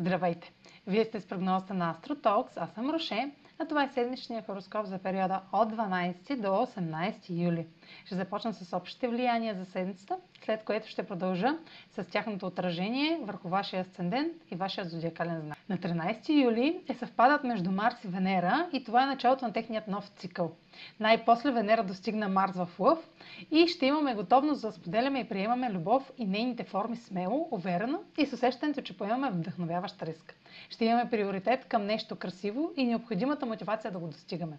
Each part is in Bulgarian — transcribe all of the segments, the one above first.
Здравейте! Вие сте с прогнозата на AstroTalks, аз съм Роше, а това е седмичният хороскоп за периода от 12 до 18 юли. Ще започна с общите влияния за седмицата, след което ще продължа с тяхното отражение върху вашия асцендент и вашия зодиакален знак. На 13 юли е съвпадат между Марс и Венера и това е началото на техният нов цикъл. Най-после Венера достигна Марс в Лъв и ще имаме готовност да споделяме и приемаме любов и нейните форми смело, уверено и с усещането, че поемаме вдъхновяващ риск. Ще имаме приоритет към нещо красиво и необходимата мотивация да го достигаме.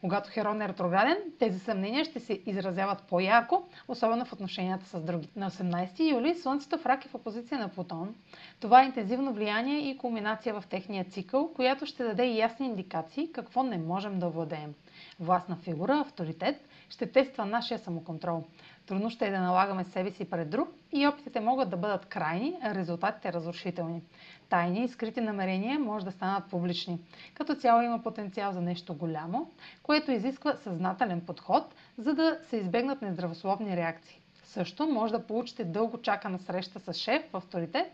Когато Херон е ретрограден, тези съмнения ще се изразяват по-ярко, особено в отношенията с други. На 18 юли Слънцето в рак е в опозиция на Плутон. Това е интензивно влияние и кулминация в техния цикъл, която ще даде ясни индикации какво не можем да владеем. Властна фигура, авторитет, ще тества нашия самоконтрол. Трудно ще е да налагаме себе си пред друг и опитите могат да бъдат крайни, а резултатите разрушителни. Тайни и скрити намерения може да станат публични. Като цяло има потенциал за нещо голямо, което изисква съзнателен подход, за да се избегнат нездравословни реакции. Също може да получите дълго чакана среща с шеф в авторитет,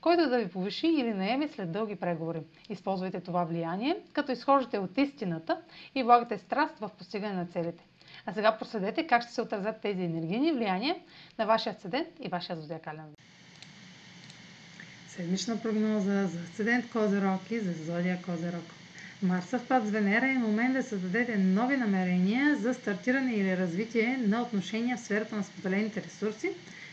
който да ви повиши или наеме след дълги преговори. Използвайте това влияние, като изхождате от истината и влагате страст в постигане на целите. А сега проследете как ще се отразят тези енергийни влияния на вашия асцендент и вашия зодиакален Седмична прогноза за асцендент Козерог и за зодия Козерог. Марса в пад с Венера е момент да създадете нови намерения за стартиране или развитие на отношения в сферата на споделените ресурси,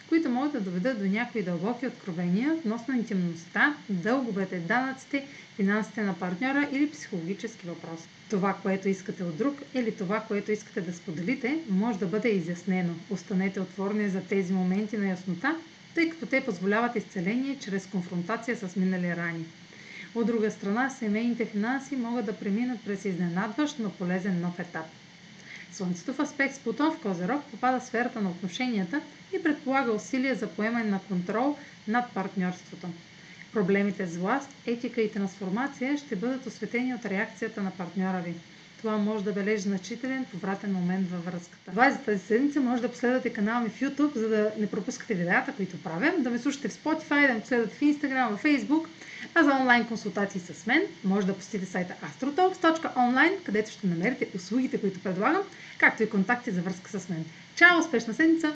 които могат да доведат до някои дълбоки откровения относно интимността, дълговете, данъците, финансите на партньора или психологически въпроси. Това, което искате от друг или това, което искате да споделите, може да бъде изяснено. Останете отворени за тези моменти на яснота, тъй като те позволяват изцеление чрез конфронтация с минали рани. От друга страна, семейните финанси могат да преминат през изненадващ, но полезен нов етап. Слънцето в аспект с Плутон в Козерог попада в сферата на отношенията и предполага усилия за поемане на контрол над партньорството. Проблемите с власт, етика и трансформация ще бъдат осветени от реакцията на партньора ви. Това може да бележи значителен повратен момент във връзката. Това е за тази седмица. Може да последвате канала ми в YouTube, за да не пропускате видеята, които правя, да ме слушате в Spotify, да ме последвате в Instagram, в Facebook, а за онлайн консултации с мен може да посетите сайта astrotalks.online, където ще намерите услугите, които предлагам, както и контакти за връзка с мен. Чао! Успешна седмица!